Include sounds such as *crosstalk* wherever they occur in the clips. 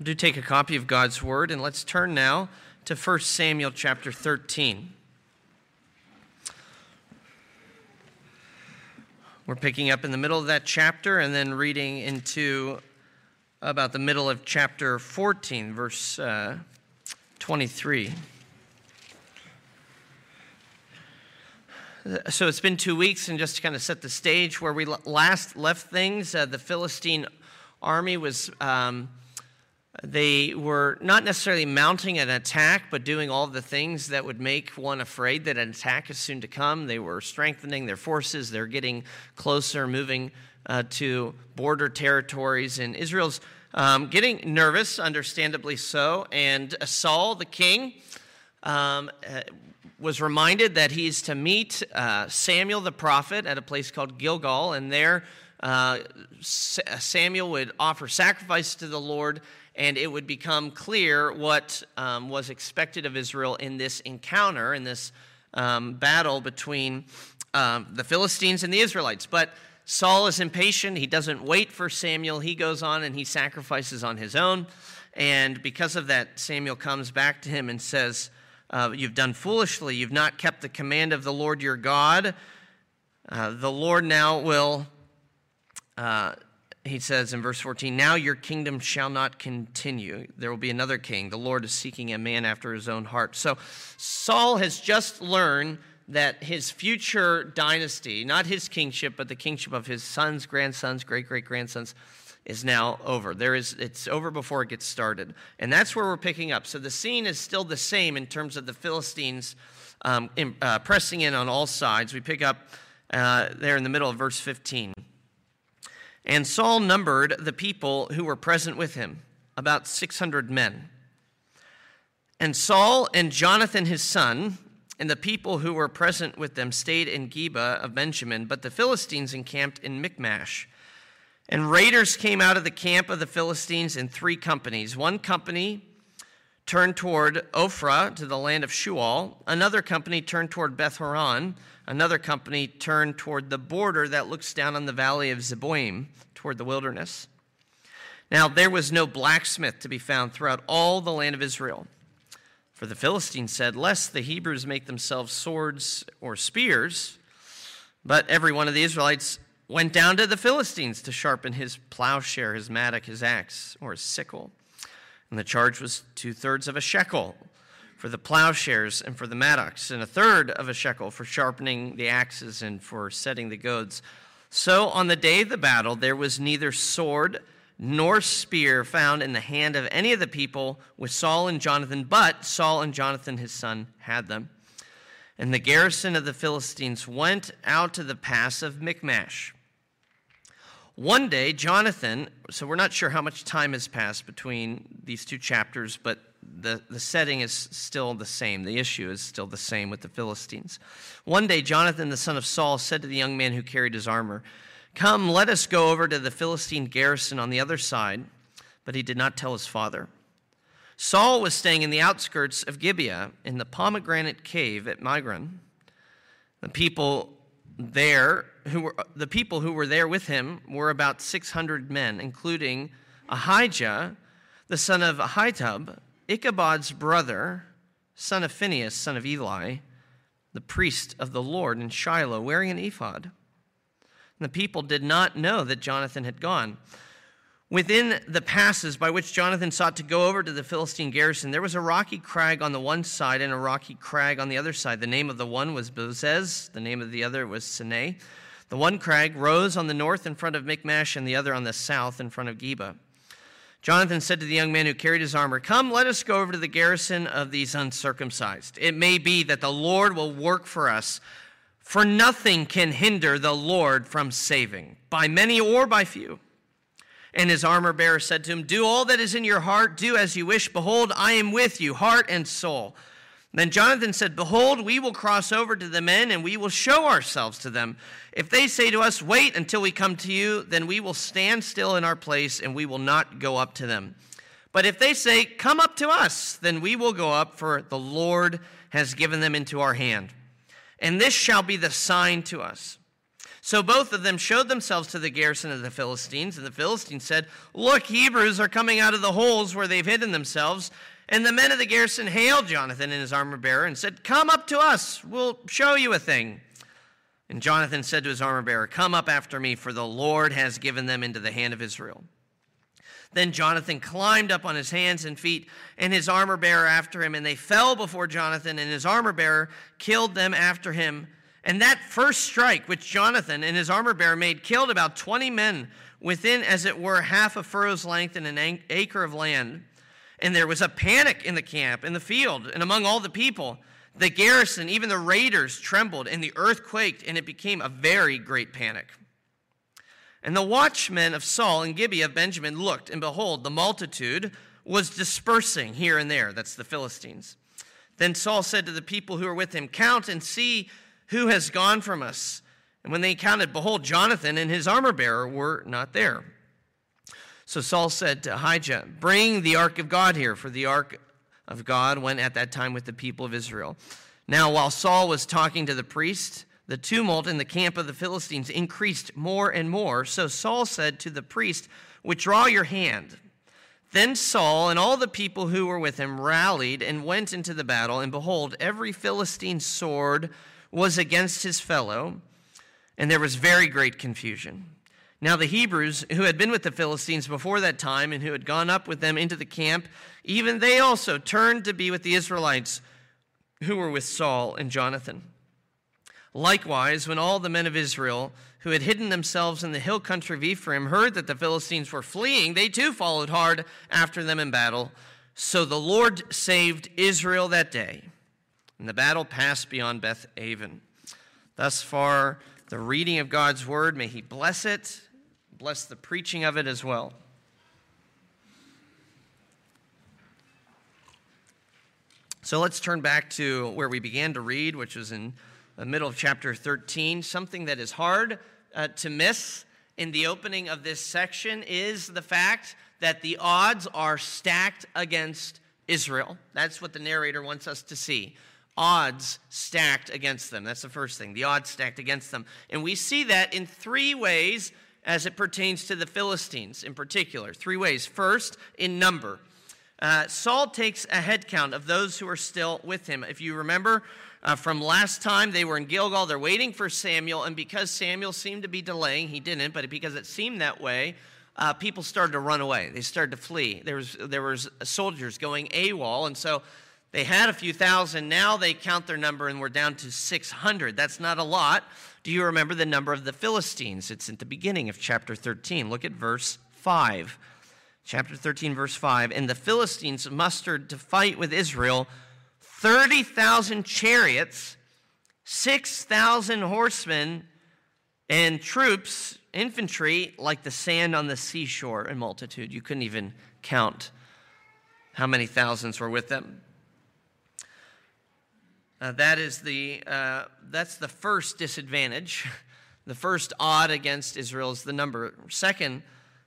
Do take a copy of God's Word and let's turn now to 1 Samuel chapter 13. We're picking up in the middle of that chapter and then reading into about the middle of chapter 14, verse uh, 23. So it's been two weeks, and just to kind of set the stage where we last left things, uh, the Philistine army was. Um, they were not necessarily mounting an attack, but doing all the things that would make one afraid that an attack is soon to come. They were strengthening their forces, they're getting closer, moving uh, to border territories. And Israel's um, getting nervous, understandably so. And Saul, the king, um, uh, was reminded that he's to meet uh, Samuel the prophet at a place called Gilgal, and there uh, Samuel would offer sacrifice to the Lord and it would become clear what um, was expected of Israel in this encounter, in this um, battle between um, the Philistines and the Israelites. But Saul is impatient. He doesn't wait for Samuel. He goes on and he sacrifices on his own. And because of that, Samuel comes back to him and says, uh, You've done foolishly. You've not kept the command of the Lord your God. Uh, the Lord now will. Uh, he says in verse 14, Now your kingdom shall not continue. There will be another king. The Lord is seeking a man after his own heart. So Saul has just learned that his future dynasty, not his kingship, but the kingship of his sons, grandsons, great great grandsons, is now over. There is, it's over before it gets started. And that's where we're picking up. So the scene is still the same in terms of the Philistines um, in, uh, pressing in on all sides. We pick up uh, there in the middle of verse 15. And Saul numbered the people who were present with him, about 600 men. And Saul and Jonathan his son, and the people who were present with them stayed in Geba of Benjamin, but the Philistines encamped in Michmash. And raiders came out of the camp of the Philistines in three companies. One company turned toward Ophrah to the land of Shual. Another company turned toward Beth Horon. Another company turned toward the border that looks down on the valley of Zeboim toward the wilderness. Now, there was no blacksmith to be found throughout all the land of Israel. For the Philistines said, Lest the Hebrews make themselves swords or spears. But every one of the Israelites went down to the Philistines to sharpen his plowshare, his mattock, his axe, or his sickle. And the charge was two thirds of a shekel for the plowshares and for the mattocks, and a third of a shekel for sharpening the axes and for setting the goads. So on the day of the battle, there was neither sword nor spear found in the hand of any of the people with Saul and Jonathan, but Saul and Jonathan his son had them. And the garrison of the Philistines went out to the pass of Michmash. One day, Jonathan, so we're not sure how much time has passed between these two chapters, but the, the setting is still the same. The issue is still the same with the Philistines. One day, Jonathan, the son of Saul, said to the young man who carried his armor, Come, let us go over to the Philistine garrison on the other side. But he did not tell his father. Saul was staying in the outskirts of Gibeah in the pomegranate cave at Migron. The people there who were the people who were there with him were about 600 men, including Ahijah, the son of Ahitub, Ichabod's brother, son of Phinehas, son of Eli, the priest of the Lord in Shiloh, wearing an ephod. And the people did not know that Jonathan had gone. Within the passes by which Jonathan sought to go over to the Philistine garrison, there was a rocky crag on the one side and a rocky crag on the other side. The name of the one was Bozez, the name of the other was Seneh. The one crag rose on the north in front of Michmash, and the other on the south in front of Geba. Jonathan said to the young man who carried his armor, Come, let us go over to the garrison of these uncircumcised. It may be that the Lord will work for us, for nothing can hinder the Lord from saving, by many or by few. And his armor bearer said to him, Do all that is in your heart, do as you wish. Behold, I am with you, heart and soul. Then Jonathan said, Behold, we will cross over to the men and we will show ourselves to them. If they say to us, Wait until we come to you, then we will stand still in our place and we will not go up to them. But if they say, Come up to us, then we will go up, for the Lord has given them into our hand. And this shall be the sign to us So both of them showed themselves to the garrison of the Philistines, and the Philistines said, Look, Hebrews are coming out of the holes where they've hidden themselves. And the men of the garrison hailed Jonathan and his armor bearer and said, Come up to us, we'll show you a thing. And Jonathan said to his armor bearer, Come up after me, for the Lord has given them into the hand of Israel. Then Jonathan climbed up on his hands and feet, and his armor bearer after him, and they fell before Jonathan, and his armor bearer killed them after him. And that first strike, which Jonathan and his armor bearer made, killed about 20 men within, as it were, half a furrow's length in an acre of land. And there was a panic in the camp, in the field, and among all the people. The garrison, even the raiders, trembled, and the earth quaked, and it became a very great panic. And the watchmen of Saul and Gibeah of Benjamin looked, and behold, the multitude was dispersing here and there. That's the Philistines. Then Saul said to the people who were with him, Count and see who has gone from us. And when they counted, behold, Jonathan and his armor bearer were not there. So Saul said to Ahijah, Bring the ark of God here, for the ark of God went at that time with the people of Israel. Now, while Saul was talking to the priest, the tumult in the camp of the Philistines increased more and more. So Saul said to the priest, Withdraw your hand. Then Saul and all the people who were with him rallied and went into the battle, and behold, every Philistine sword was against his fellow, and there was very great confusion. Now, the Hebrews who had been with the Philistines before that time and who had gone up with them into the camp, even they also turned to be with the Israelites who were with Saul and Jonathan. Likewise, when all the men of Israel who had hidden themselves in the hill country of Ephraim heard that the Philistines were fleeing, they too followed hard after them in battle. So the Lord saved Israel that day, and the battle passed beyond Beth Aven. Thus far, the reading of God's word, may He bless it bless the preaching of it as well. So let's turn back to where we began to read, which was in the middle of chapter 13. Something that is hard uh, to miss in the opening of this section is the fact that the odds are stacked against Israel. That's what the narrator wants us to see. Odds stacked against them. That's the first thing. The odds stacked against them. And we see that in three ways as it pertains to the Philistines in particular. Three ways. First, in number. Uh, Saul takes a head count of those who are still with him. If you remember uh, from last time, they were in Gilgal. They're waiting for Samuel, and because Samuel seemed to be delaying, he didn't, but because it seemed that way, uh, people started to run away. They started to flee. There was there was soldiers going AWOL, and so they had a few thousand. Now they count their number, and we're down to 600. That's not a lot. Do you remember the number of the Philistines? It's at the beginning of chapter 13. Look at verse 5. Chapter 13, verse 5. And the Philistines mustered to fight with Israel 30,000 chariots, 6,000 horsemen, and troops, infantry, like the sand on the seashore in multitude. You couldn't even count how many thousands were with them. Uh, that is the, uh, that's the first disadvantage. *laughs* The first odd against Israel is the number. Second,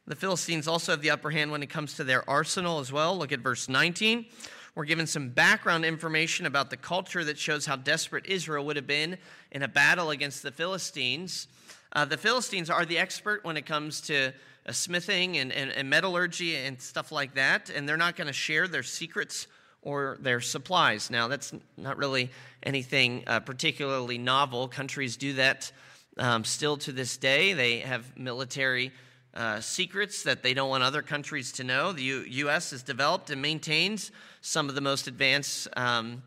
the Philistines also have the upper hand when it comes to their arsenal as well. Look at verse 19. We're given some background information about the culture that shows how desperate Israel would have been in a battle against the Philistines. Uh, the Philistines are the expert when it comes to uh, smithing and, and, and metallurgy and stuff like that, and they're not going to share their secrets or their supplies. Now, that's not really anything uh, particularly novel. Countries do that um, still to this day. They have military uh, secrets that they don't want other countries to know. The U- U.S. has developed and maintains some of the most advanced um,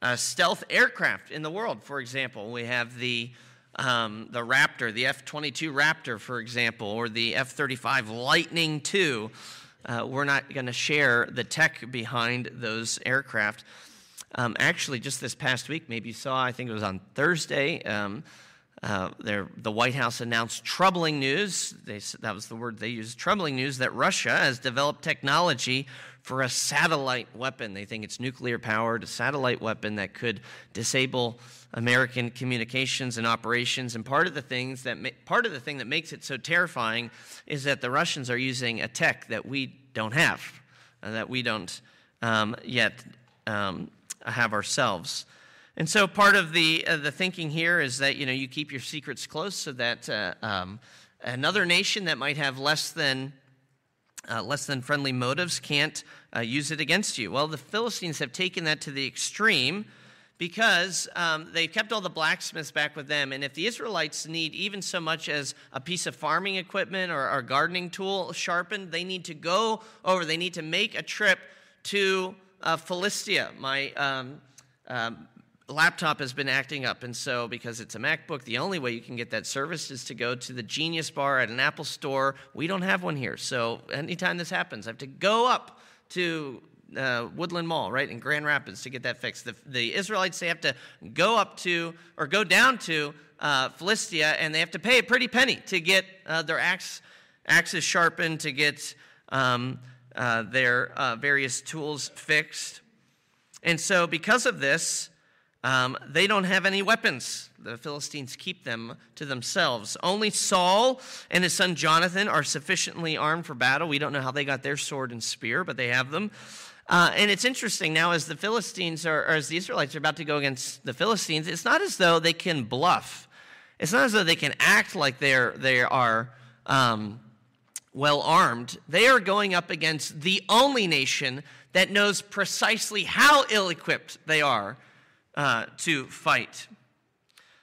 uh, stealth aircraft in the world. For example, we have the um, the Raptor, the F 22 Raptor, for example, or the F 35 Lightning II uh, we're not going to share the tech behind those aircraft. Um, actually, just this past week, maybe you saw, I think it was on Thursday, um, uh, the White House announced troubling news. They, that was the word they used troubling news that Russia has developed technology for a satellite weapon. They think it's nuclear powered, a satellite weapon that could disable American communications and operations. And part of the things that ma- part of the thing that makes it so terrifying is that the Russians are using a tech that we don't have, uh, that we don't um, yet um, have ourselves. And so part of the, uh, the thinking here is that, you know, you keep your secrets close so that uh, um, another nation that might have less than, uh, less than friendly motives can't uh, use it against you. Well, the Philistines have taken that to the extreme because um, they've kept all the blacksmiths back with them. And if the Israelites need even so much as a piece of farming equipment or, a gardening tool sharpened, they need to go over, they need to make a trip to uh, Philistia. My um, um, laptop has been acting up, and so because it's a MacBook, the only way you can get that service is to go to the Genius Bar at an Apple store. We don't have one here, so anytime this happens, I have to go up to uh, Woodland Mall, right, in Grand Rapids to get that fixed. The, the, Israelites, they have to go up to or go down to uh, Philistia and they have to pay a pretty penny to get uh, their axe, axes sharpened, to get um, uh, their uh, various tools fixed. And so, because of this, um, they don't have any weapons. The Philistines keep them to themselves. Only Saul and his son Jonathan are sufficiently armed for battle. We don't know how they got their sword and spear, but they have them. Uh, and it's interesting now, as the Philistines are, or as the Israelites are about to go against the Philistines, it's not as though they can bluff. It's not as though they can act like they're, they are um, well armed. They are going up against the only nation that knows precisely how ill equipped they are uh, to fight.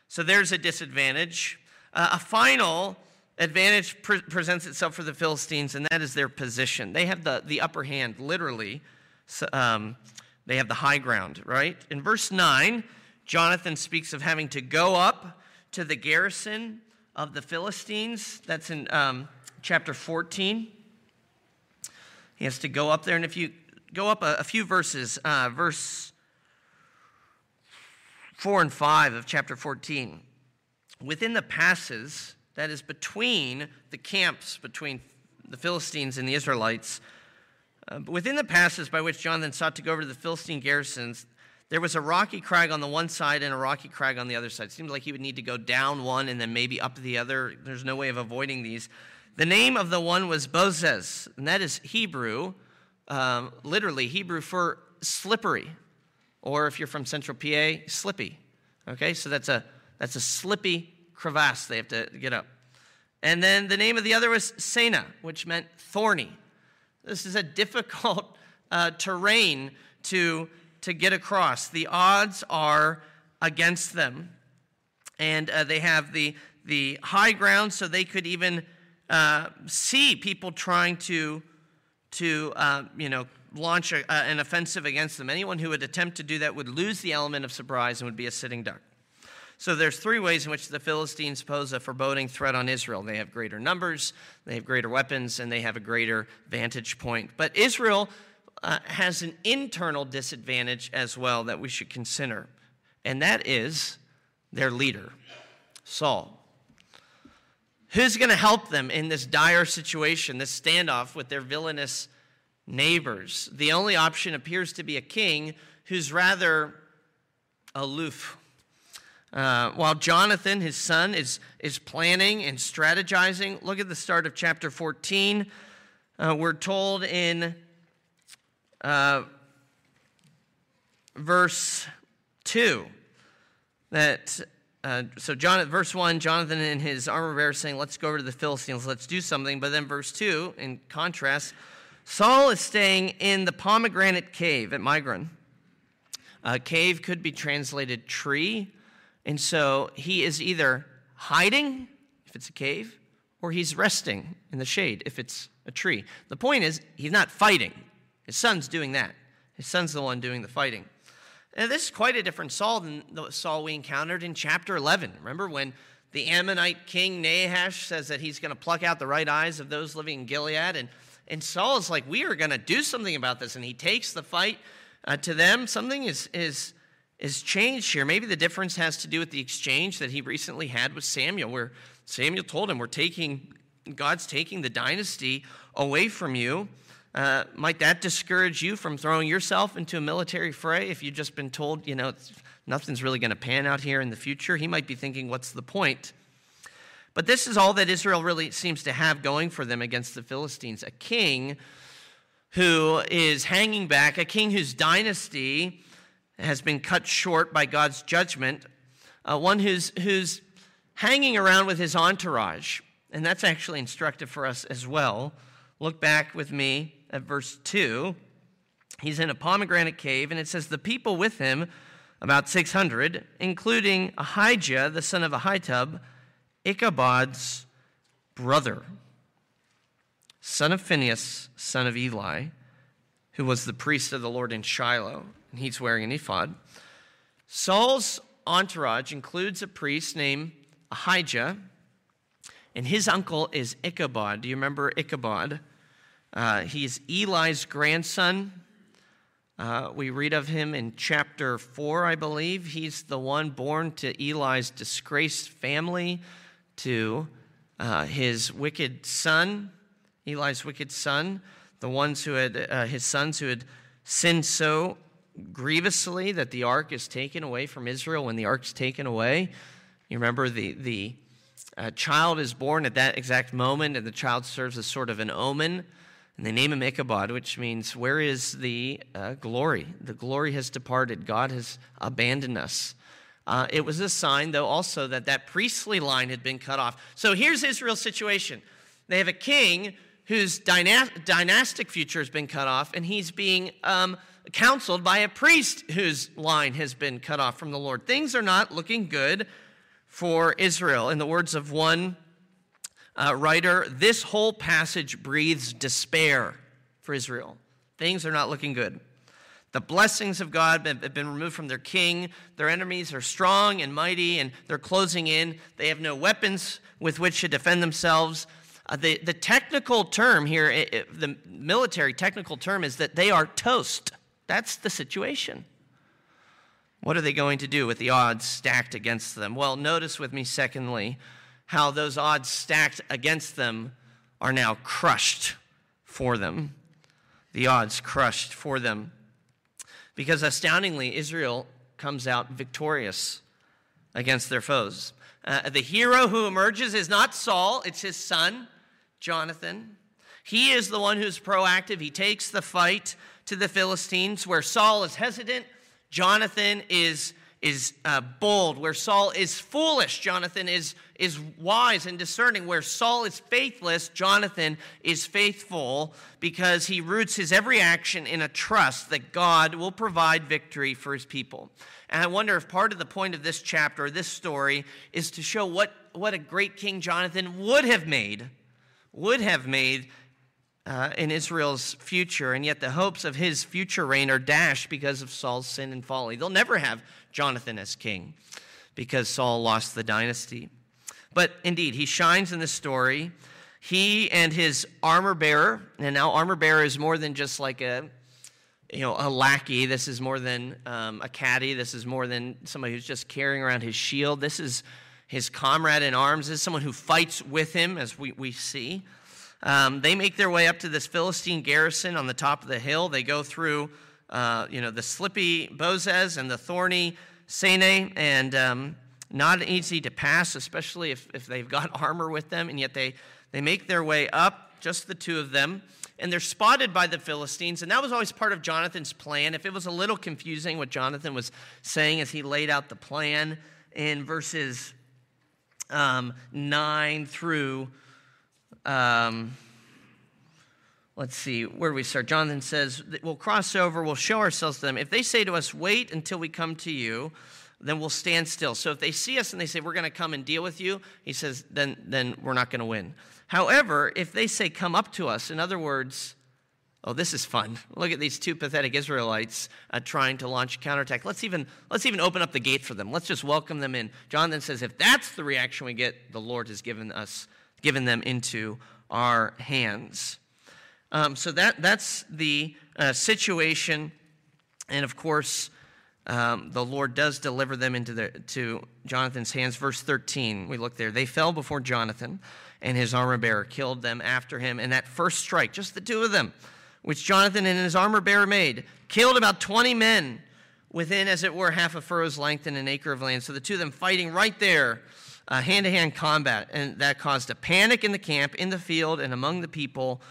So there's a disadvantage. Uh, a final advantage pre- presents itself for the Philistines, and that is their position. They have the, the upper hand, literally um, they have the high ground, right? In verse 9, Jonathan speaks of having to go up to the garrison of the Philistines. That's in um, chapter 14. He has to go up there, and if you go up a, a few verses, uh, verse 4 and 5 of chapter 14, within the passes, that is between the camps between the Philistines and the Israelites, uh, within the passes by which Jonathan sought to go over to the Philistine garrisons, there was a rocky crag on the one side and a rocky crag on the other side. It seemed like he would need to go down one and then maybe up the other. There's no way of avoiding these. The name of the one was Bozez, and that is Hebrew, um, literally Hebrew for slippery, or if you're from Central PA, slippy. Okay, so that's a that's a slippy crevasse they have to get up. And then the name of the other was Seneh, which meant thorny. This is a difficult *laughs* uh, terrain to, to get across. The odds are against them. And uh, they have the, the high ground, so they could even uh, see people trying to, to uh, you know, launch a, an offensive against them. Anyone who would attempt to do that would lose the element of surprise and would be a sitting duck. So there's three ways in which the Philistines pose a foreboding threat on Israel. They have greater numbers, they have greater weapons, and they have a greater vantage point. But Israel uh, has an internal disadvantage as well that we should consider, and that is their leader, Saul. Who's going to help them in this dire situation, this standoff with their villainous neighbors? The only option appears to be a king who's rather aloof uh, while Jonathan, his son, is, is planning and strategizing, look at the start of chapter 14. Uh, we're told in uh, verse 2 that, uh, so John, verse 1, Jonathan and his armor bearer saying, Let's go over to the Philistines, let's do something. But then verse 2, in contrast, Saul is staying in the pomegranate cave at Migron. Uh, cave could be translated tree and so he is either hiding, if it's a cave, or he's resting in the shade, if it's a tree. The point is, he's not fighting. His son's doing that. His son's the one doing the fighting. And this is quite a different Saul than the Saul we encountered in chapter 11. Remember when the Ammonite king Nahash says that he's going to pluck out the right eyes of those living in Gilead? And, and Saul is like, we are going to do something about this. And he takes the fight uh, to them. Something is, is is changed here. Maybe the difference has to do with the exchange that he recently had with Samuel, where Samuel told him, We're taking, God's taking the dynasty away from you. Uh, might that discourage you from throwing yourself into a military fray if you've just been told, you know, nothing's really going to pan out here in the future? He might be thinking, What's the point? But this is all that Israel really seems to have going for them against the Philistines a king who is hanging back, a king whose dynasty has been cut short by God's judgment, uh, one who's, who's hanging around with his entourage. And that's actually instructive for us as well. Look back with me at verse 2. He's in a pomegranate cave, and it says, The people with him, about 600, including Ahijah, the son of Ahitub, Ichabod's brother, son of Phinehas, son of Eli, who was the priest of the Lord in Shiloh, and he's wearing an ephod. Saul's entourage includes a priest named Ahijah, and his uncle is Ichabod. Do you remember Ichabod? Uh, he's Eli's grandson. Uh, we read of him in chapter 4, I believe. He's the one born to Eli's disgraced family, to uh, his wicked son, Eli's wicked son, the ones who had, uh, his sons who had sinned so grievously that the ark is taken away from Israel. When the ark's taken away, you remember the, the uh, child is born at that exact moment, and the child serves as sort of an omen and they name him Ichabod, which means, Where is the uh, glory? The glory has departed. God has abandoned us. Uh, it was a sign, though, also that that priestly line had been cut off. So here's Israel's situation they have a king whose dynastic future has been cut off, and he's being um, counseled by a priest whose line has been cut off from the Lord. Things are not looking good for Israel. In the words of one uh, writer, this whole passage breathes despair for Israel. Things are not looking good. The blessings of God have been removed from their king. Their enemies are strong and mighty, and they're closing in. They have no weapons with which to defend themselves. Uh, the, the technical term here, it, it, the military technical term, is that they are toast. That's the situation. What are they going to do with the odds stacked against them? Well, notice with me, secondly, how those odds stacked against them are now crushed for them. The odds crushed for them. Because astoundingly, Israel comes out victorious against their foes. Uh, the hero who emerges is not Saul, it's his son, Jonathan. He is the one who's proactive. He takes the fight to the Philistines, where Saul is hesitant, Jonathan is is uh, bold, where Saul is foolish, Jonathan is, is wise and discerning. Where Saul is faithless, Jonathan is faithful because he roots his every action in a trust that God will provide victory for his people. And I wonder if part of the point of this chapter, this story, is to show what, what a great King Jonathan would have made, would have made uh, in Israel's future, and yet the hopes of his future reign are dashed because of Saul's sin and folly. They'll never have Jonathan as king because Saul lost the dynasty. But indeed, he shines in the story. He and his armor bearer, and now armor bearer is more than just like a you know, a lackey. This is more than um, a caddy. This is more than somebody who's just carrying around his shield. This is his comrade in arms. This is someone who fights with him, as we, we see. Um, they make their way up to this Philistine garrison on the top of the hill. They go through, uh, you know, the slippy Bozez and the thorny Seneh, and um, not easy to pass, especially if, if they've got *laughs* armor with them. And yet they, they make their way up, just the two of them. And they're spotted by the Philistines. And that was always part of Jonathan's plan. If it was a little confusing what Jonathan was saying as he laid out the plan in verses um, 9 through um, let's see, where do we start? Jonathan says, We'll cross over, we'll show ourselves to them. If they say to us, Wait until we come to you, then we'll stand still. So if they see us and they say, We're going to come and deal with you, he says, Then, then we're not going to win. However, if they say, Come up to us, in other words, Oh, this is fun. Look at these two pathetic Israelites uh, trying to launch a counterattack. Let's even, let's even open up the gate for them. Let's just welcome them in. Jonathan says, if that's the reaction we get, the Lord has given us given them into our hands. Um, so that, that's the uh, situation. And of course, um, the Lord does deliver them into the, to Jonathan's hands. Verse 13, we look there. They fell before Jonathan, and his armor bearer killed them after him. And that first strike, just the two of them, which Jonathan and his armor bearer made, killed about 20 men within, as it were, half a furrow's length and an acre of land. So the two of them fighting right there hand to hand combat, and that caused a panic in the camp, in the field, and among the people.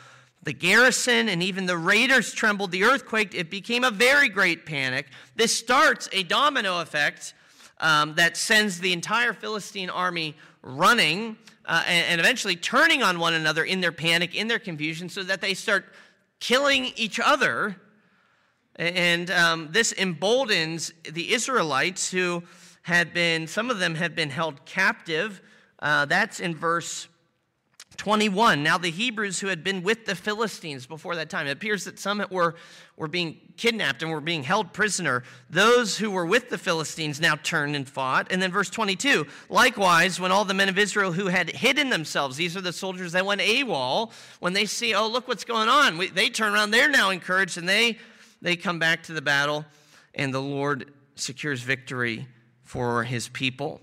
The garrison and even the raiders trembled. The earthquake, it became a very great panic. This starts a domino effect um, that sends the entire Philistine army running uh, and, and eventually turning on one another in their panic, in their confusion, so that they start killing each other. And um, this emboldens the Israelites who had been, some of them had been held captive. Uh, that's in verse 21. Now, the Hebrews who had been with the Philistines before that time, it appears that some were, were being kidnapped and were being held prisoner. Those who were with the Philistines now turned and fought. And then, verse 22 likewise, when all the men of Israel who had hidden themselves, these are the soldiers that went AWOL, when they see, oh, look what's going on, we, they turn around, they're now encouraged, and they, they come back to the battle, and the Lord secures victory for his people.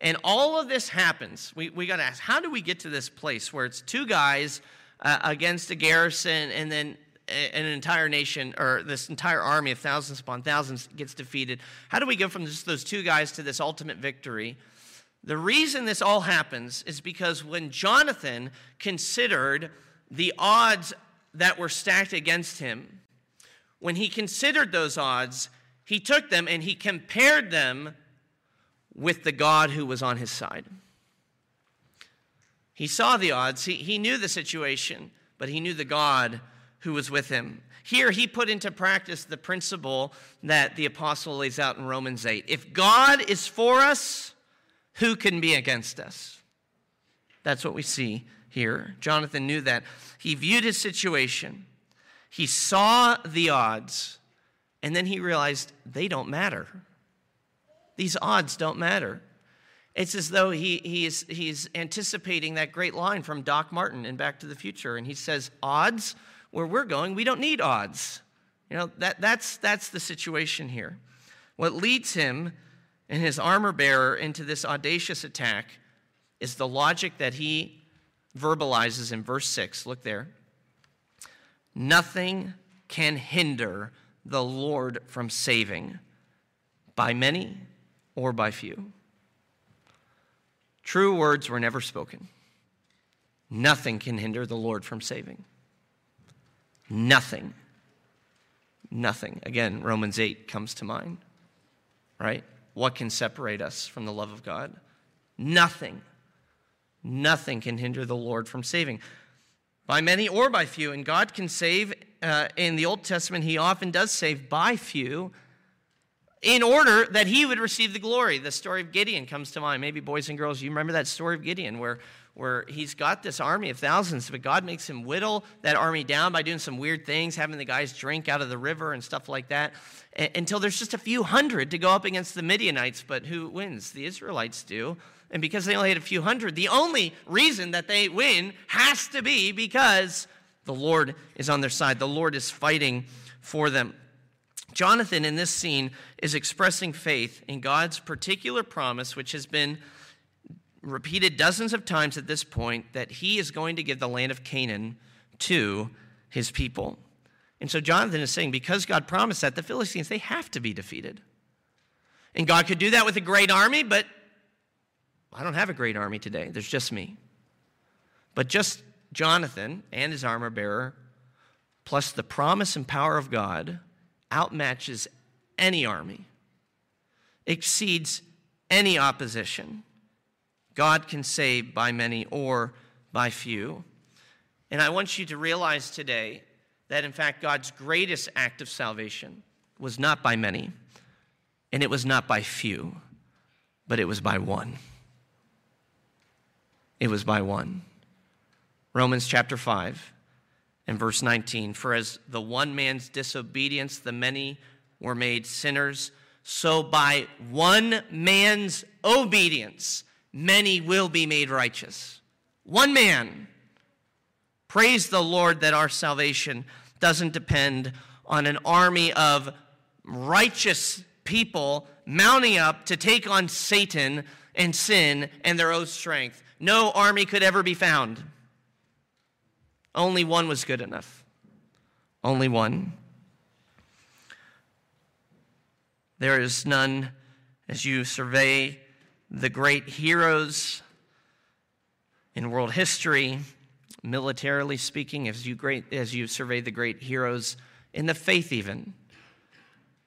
And all of this happens. We, we got to ask, how do we get to this place where it's two guys uh, against a garrison and then an entire nation or this entire army of thousands upon thousands gets defeated? How do we go from just those two guys to this ultimate victory? The reason this all happens is because when Jonathan considered the odds that were stacked against him, when he considered those odds, he took them and he compared them with the God who was on his side. He saw the odds, he, he knew the situation, but he knew the God who was with him. Here, he put into practice the principle that the apostle lays out in Romans 8. If God is for us, who can be against us? That's what we see here. Jonathan knew that. He viewed his situation, he saw the odds, and then he realized they don't matter. These odds don't matter. It's as though he, he's, he's anticipating that great line from Doc Martin in Back to the Future. And he says, Odds? Where we're going, we don't need odds. You know, that, that's, that's the situation here. What leads him and his armor bearer into this audacious attack is the logic that he verbalizes in verse 6. Look there. Nothing can hinder the Lord from saving by many or by few. True words were never spoken. Nothing can hinder the Lord from saving. Nothing. Nothing. Again, Romans 8 comes to mind, right? What can separate us from the love of God? Nothing. Nothing can hinder the Lord from saving. By many or by few. And God can save. Uh, in the Old Testament, He often does save by few in order that he would receive the glory. The story of Gideon comes to mind. Maybe, boys and girls, you remember that story of Gideon where, where he's got this army of thousands, but God makes him whittle that army down by doing some weird things, having the guys drink out of the river and stuff like that, until there's just a few hundred to go up against the Midianites. But who wins? The Israelites do. And because they only had a few hundred, the only reason that they win has to be because the Lord is on their side, the Lord is fighting for them. Jonathan, in this scene, is expressing faith in God's particular promise, which has been repeated dozens of times at this point, that he is going to give the land of Canaan to his people. And so Jonathan is saying, because God promised that, the Philistines, they have to be defeated. And God could do that with a great army, but I don't have a great army today. There's just me. But just Jonathan and his armor bearer, plus the promise and power of God, outmatches any army, exceeds any opposition. God can save by many or by few. And I want you to realize today that, in fact, God's greatest act of salvation was not by many, and it was not by few, but it was by one. It was by one. Romans chapter 5 in verse 19 For as the one man's disobedience, the many were made sinners, so by one man's obedience, many will be made righteous. One man. Praise the Lord that our salvation doesn't depend on an army of righteous people mounting up to take on Satan and sin and their own strength. No army could ever be found. Only one was good enough. Only one. There is none as you survey the great heroes in world history, militarily speaking, as you, great, as you survey the great heroes in the faith, even.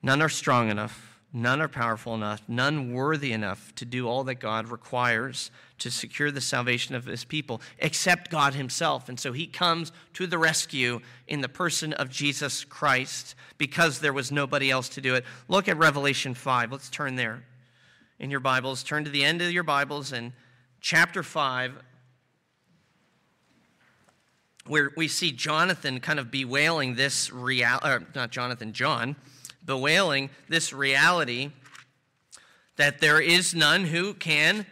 None are strong enough, none are powerful enough, none worthy enough to do all that God requires to secure the salvation of his people, except God himself. And so he comes to the rescue in the person of Jesus Christ because there was nobody else to do it. Look at Revelation 5. Let's turn there in your Bibles. Turn to the end of your Bibles and chapter 5 where we see Jonathan kind of bewailing this reality, uh, not Jonathan, John, bewailing this reality that there is none who can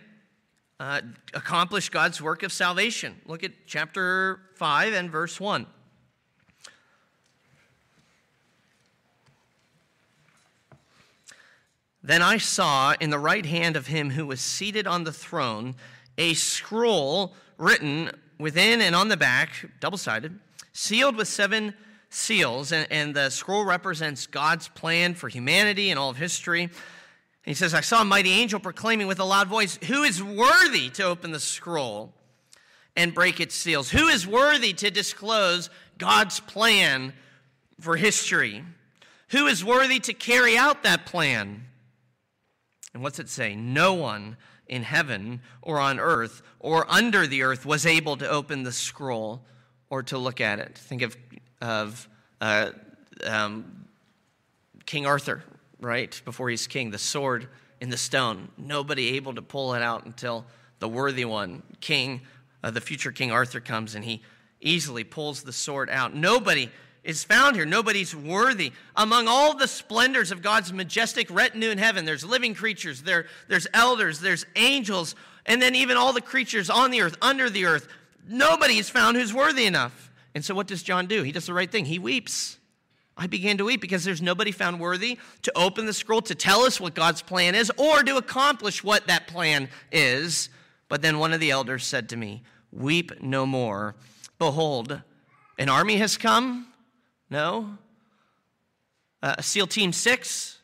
uh, accomplish God's work of salvation. Look at chapter 5 and verse 1. Then I saw in the right hand of him who was seated on the throne a scroll written within and on the back, double sided, sealed with seven seals. And, and, the scroll represents God's plan for humanity and all of history. He says, I saw a mighty angel proclaiming with a loud voice, Who is worthy to open the scroll and break its seals? Who is worthy to disclose God's plan for history? Who is worthy to carry out that plan? And what's it say? No one in heaven or on earth or under the earth was able to open the scroll or to look at it. Think of, of uh, um, King Arthur, right? Before he's king, the sword in the stone. Nobody able to pull it out until the worthy one, King, uh, the future King Arthur, comes and he easily pulls the sword out. Nobody is found here. Nobody's worthy. Among all the splendors of God's majestic retinue in heaven, there's living creatures, there, there's elders, there's angels, and then even all the creatures on the earth, under the earth. Nobody is found who's worthy enough. And so what does John do? He does the right thing. He weeps. I began to weep because there's nobody found worthy to open the scroll to tell us what God's plan is or to accomplish what that plan is. But then one of the elders said to me, Weep no more. Behold, an army has come no. Uh, SEAL Team 6?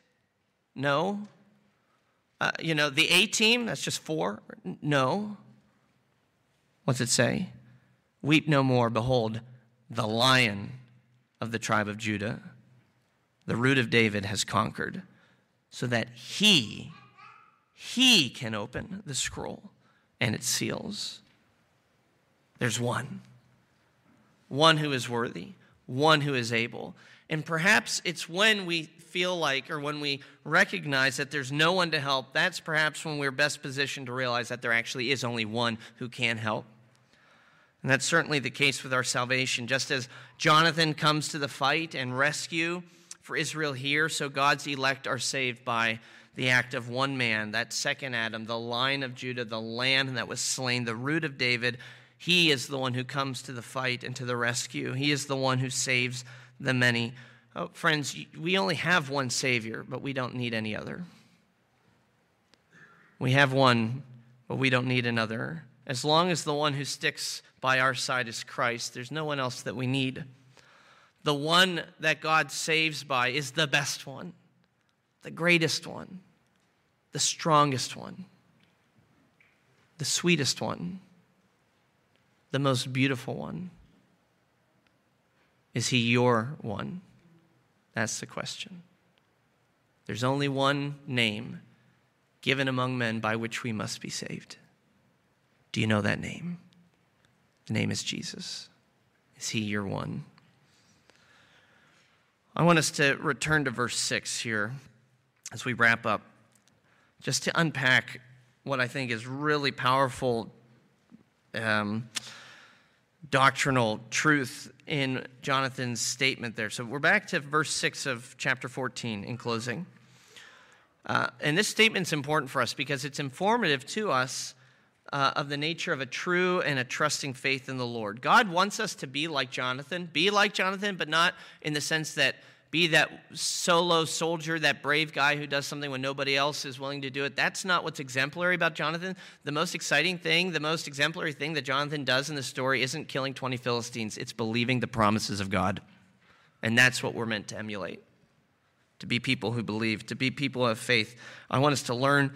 No. Uh, you know, the A team, that's just four? No. What's it say? Weep no more. Behold, the lion of the tribe of Judah, the root of David, has conquered, so that he, he can open the scroll and its seals. There's one, one who is worthy one who is able. And perhaps it's when we feel like or when we recognize that there's no one to help, that's perhaps when we're best positioned to realize that there actually is only one who can help. And that's certainly the case with our salvation. Just as Jonathan comes to the fight and rescue for Israel here, so God's elect are saved by the act of one man, that second Adam, the line of Judah, the lamb that was slain, the root of David, he is the one who comes to the fight and to the rescue. He is the one who saves the many. Oh, friends, we only have one Savior, but we don't need any other. We have one, but we don't need another. As long as the one who sticks by our side is Christ, there's no one else that we need. The one that God saves by is the best one, the greatest one, the strongest one, the sweetest one the most beautiful one? Is he your one? That's the question. There's only one name given among men by which we must be saved. Do you know that name? The name is Jesus. Is he your one? I want us to return to verse 6 here as we wrap up, just to unpack what I think is really powerful. Um, doctrinal truth in Jonathan's statement there. So we're back to verse 6 of chapter 14 in closing. Uh, and this statement's important for us because it's informative to us uh, of the nature of a true and a trusting faith in the Lord. God wants us to be like Jonathan, be like Jonathan, but not in the sense that be that solo soldier, that brave guy who does something when nobody else is willing to do it. That's not what's exemplary about Jonathan. The most exciting thing, the most exemplary thing that Jonathan does in the story isn't killing 20 Philistines, it's believing the promises of God. And that's what we're meant to emulate to be people who believe, to be people of faith. I want us to learn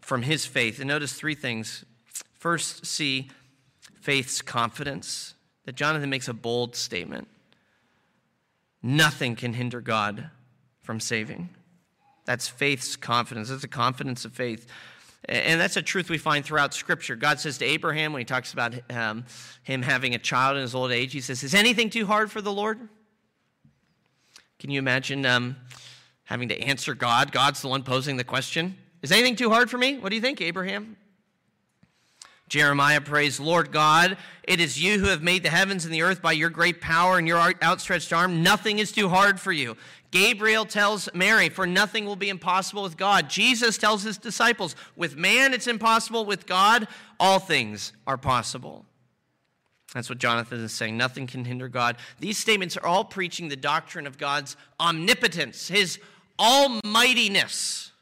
from his faith. And notice three things. First, see faith's confidence. that Jonathan makes a bold statement. Nothing can hinder God from saving. That's faith's confidence. That's a confidence of faith. And that's a truth we find throughout Scripture. God says to Abraham, when he talks about um, him having a child in his old age, he says, Is anything too hard for the Lord? Can you imagine um, having to answer God? God's the one posing the question. Is anything too hard for me? What do you think, Abraham? Jeremiah prays, Lord God, it is you who have made the heavens and the earth by your great power and your outstretched arm. Nothing is too hard for you. Gabriel tells Mary, For nothing will be impossible with God. Jesus tells his disciples, With man it's impossible, with God all things are possible. That's what Jonathan is saying. Nothing can hinder God. These statements are all preaching the doctrine of God's omnipotence, his almightiness,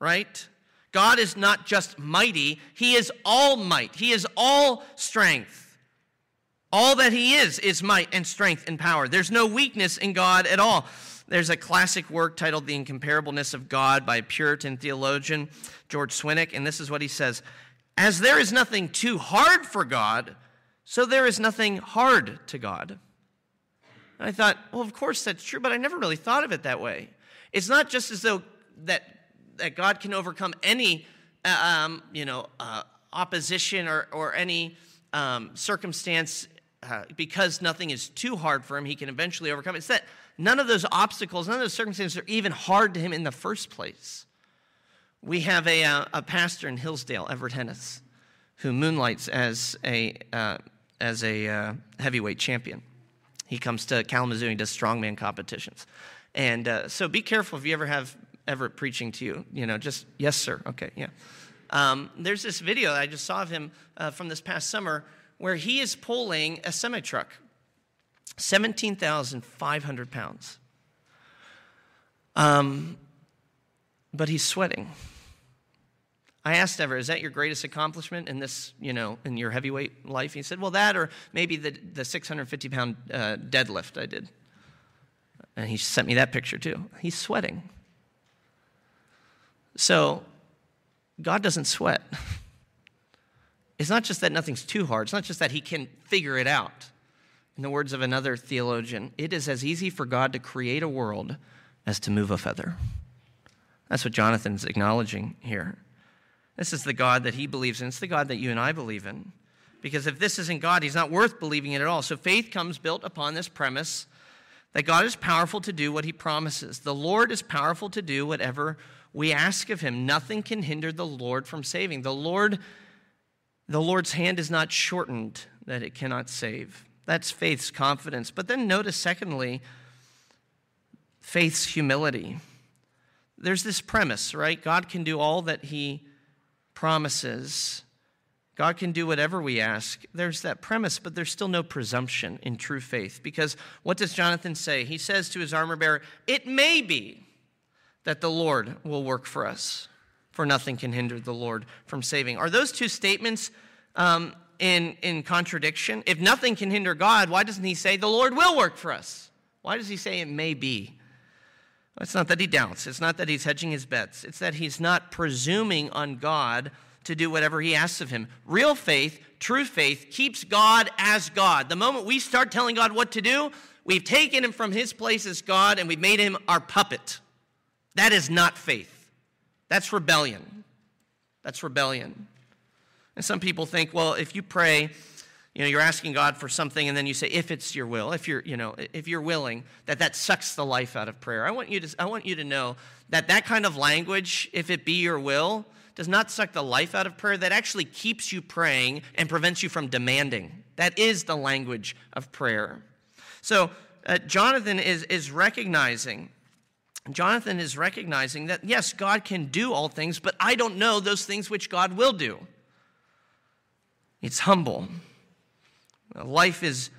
right? God is not just mighty, He is all might, He is all strength. All that He is is might and strength and power. There's no weakness in God at all. There's a classic work titled The Incomparableness of God by Puritan theologian George Swinnock, and this is what he says As there is nothing too hard for God, so there is nothing hard to God. And I thought, well, of course that's true, but I never really thought of it that way. It's not just as though that that God can overcome any, uh, um, you know, uh, opposition or, or any um, circumstance uh, because nothing is too hard for him, he can eventually overcome it. It's that none of those obstacles, none of those circumstances are even hard to him in the first place. We have a, uh, a pastor in Hillsdale, Everett Hennis, who moonlights as a, uh, as a uh, heavyweight champion. He comes to Kalamazoo, he does strongman competitions. And uh, so be careful if you ever have Everett preaching to you. You know, just, yes, sir. Okay, yeah. Um, there's this video I just saw of him uh, from this past summer where he is pulling a semi truck, 17,500 pounds. Um, but he's sweating. I asked Everett, is that your greatest accomplishment in this, you know, in your heavyweight life? He said, well, that or maybe the, the 650 pound uh, deadlift I did. And he sent me that picture too. He's sweating. So, God doesn't sweat. It's not just that nothing's too hard, it's not just that He can figure it out. In the words of another theologian, it is as easy for God to create a world as to move a feather. That's what Jonathan's acknowledging here. This is the God that he believes in. It's the God that you and I believe in. Because if this isn't God, he's not worth believing in at all. So faith comes built upon this premise that God is powerful to do what he promises. The Lord is powerful to do whatever we ask of him. Nothing can hinder the Lord from saving. The Lord the Lord's hand is not shortened that it cannot save. That's faith's confidence. But then notice secondly faith's humility. There's this premise, right? God can do all that he promises. God can do whatever we ask. There's that premise, but there's still no presumption in true faith. Because what does Jonathan say? He says to his armor bearer, It may be that the Lord will work for us, for nothing can hinder the Lord from saving. Are those two statements um, in, in contradiction? If nothing can hinder God, why doesn't he say the Lord will work for us? Why does he say it may be? It's not that he doubts. It's not that he's hedging his bets. It's that he's not presuming on God to do whatever he asks of him. Real faith, true faith, keeps God as God. The moment we start telling God what to do, we've taken him from his place as God and we've made him our puppet. That is not faith. That's rebellion. That's rebellion. And some people think, well, if you pray, you know, you're asking God for something and then you say, if it's your will, if you're, you know, if you're willing, that that sucks the life out of prayer. I want you to, I want you to know that that kind of language, if it be your will, does not suck the life out of prayer. That actually keeps you praying and prevents you from demanding. That is the language of prayer. So uh, Jonathan is, is recognizing Jonathan is recognizing that, yes, God can do all things, but I don't know those things which God will do. It's humble. Life is,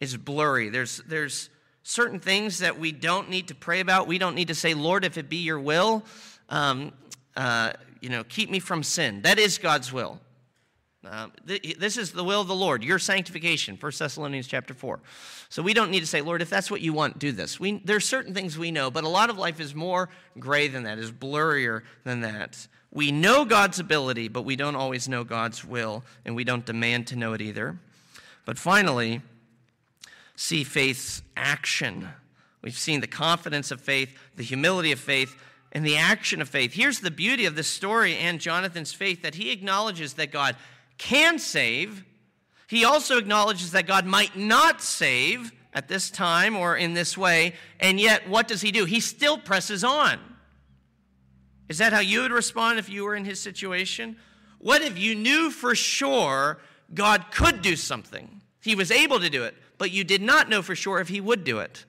is blurry. There's, there's certain things that we don't need to pray about. We don't need to say, Lord, if it be your will, um, uh, you know, keep me from sin. That is God's will. Uh, th- this is the will of the Lord, your sanctification, 1 Thessalonians chapter 4. So we don't need to say, Lord, if that's what you want, do this. We, are certain things we know, but a lot of life is more gray than that, is blurrier than that. We know God's ability, but we don't always know God's will, and we don't demand to know it either. But finally, see faith's action. We've seen the confidence of faith, the humility of faith, and the action of faith. Here's the beauty of this story and Jonathan's faith that he acknowledges that God can save. He also acknowledges that God might not save at this time or in this way. And yet, what does he do? He still presses on. Is that how you would respond if you were in his situation? What if you knew for sure God could do something? He was able to do it, but you did not know for sure if he would do it.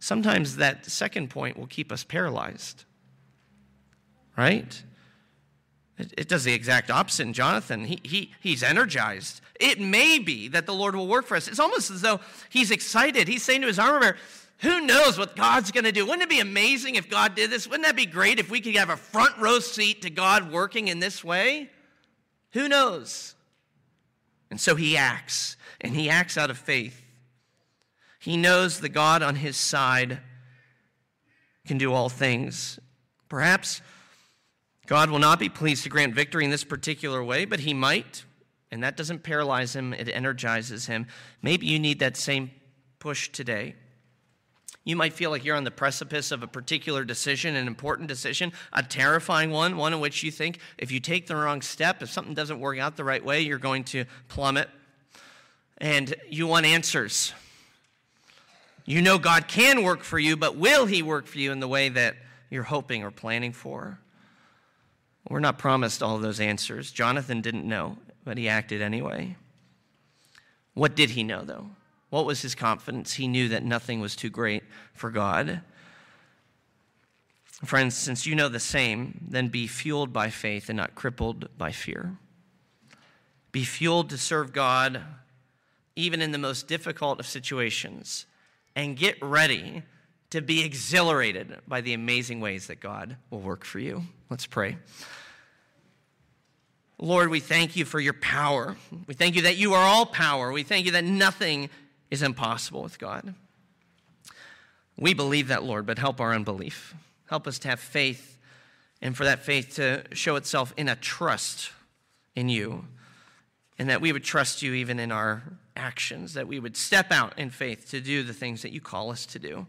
Sometimes that second point will keep us paralyzed, right? It, does the exact opposite in Jonathan. He, he, he's energized. It may be that the Lord will work for us. It's almost as though he's excited. He's saying to his armor bearer, who knows what God's going to do? Wouldn't it be amazing if God did this? Wouldn't that be great if we could have a front row seat to God working in this way? Who knows? And so he acts, and he acts out of faith. He knows the God on his side can do all things. Perhaps God will not be pleased to grant victory in this particular way, but he might, and that doesn't paralyze him, it energizes him. Maybe you need that same push today. You might feel like you're on the precipice of a particular decision, an important decision, a terrifying one, one in which you think if you take the wrong step, if something doesn't work out the right way, you're going to plummet. And you want answers. You know God can work for you, but will He work for you in the way that you're hoping or planning for? We're not promised all those answers. Jonathan didn't know, but he acted anyway. What did he know, though? What was his confidence? He knew that nothing was too great for God. Friends, since you know the same, then be fueled by faith and not crippled by fear. Be fueled to serve God even in the most difficult of situations, and get ready to be exhilarated by the amazing ways that God will work for you. Let's pray. Lord, we thank you for your power. We thank you that you are all power. We thank you that nothing is impossible with God. We believe that, Lord, but help our unbelief. Help us to have faith and for that faith to show itself in a trust in you, and that we would trust you even in our actions, that we would step out in faith to do the things that you call us to do.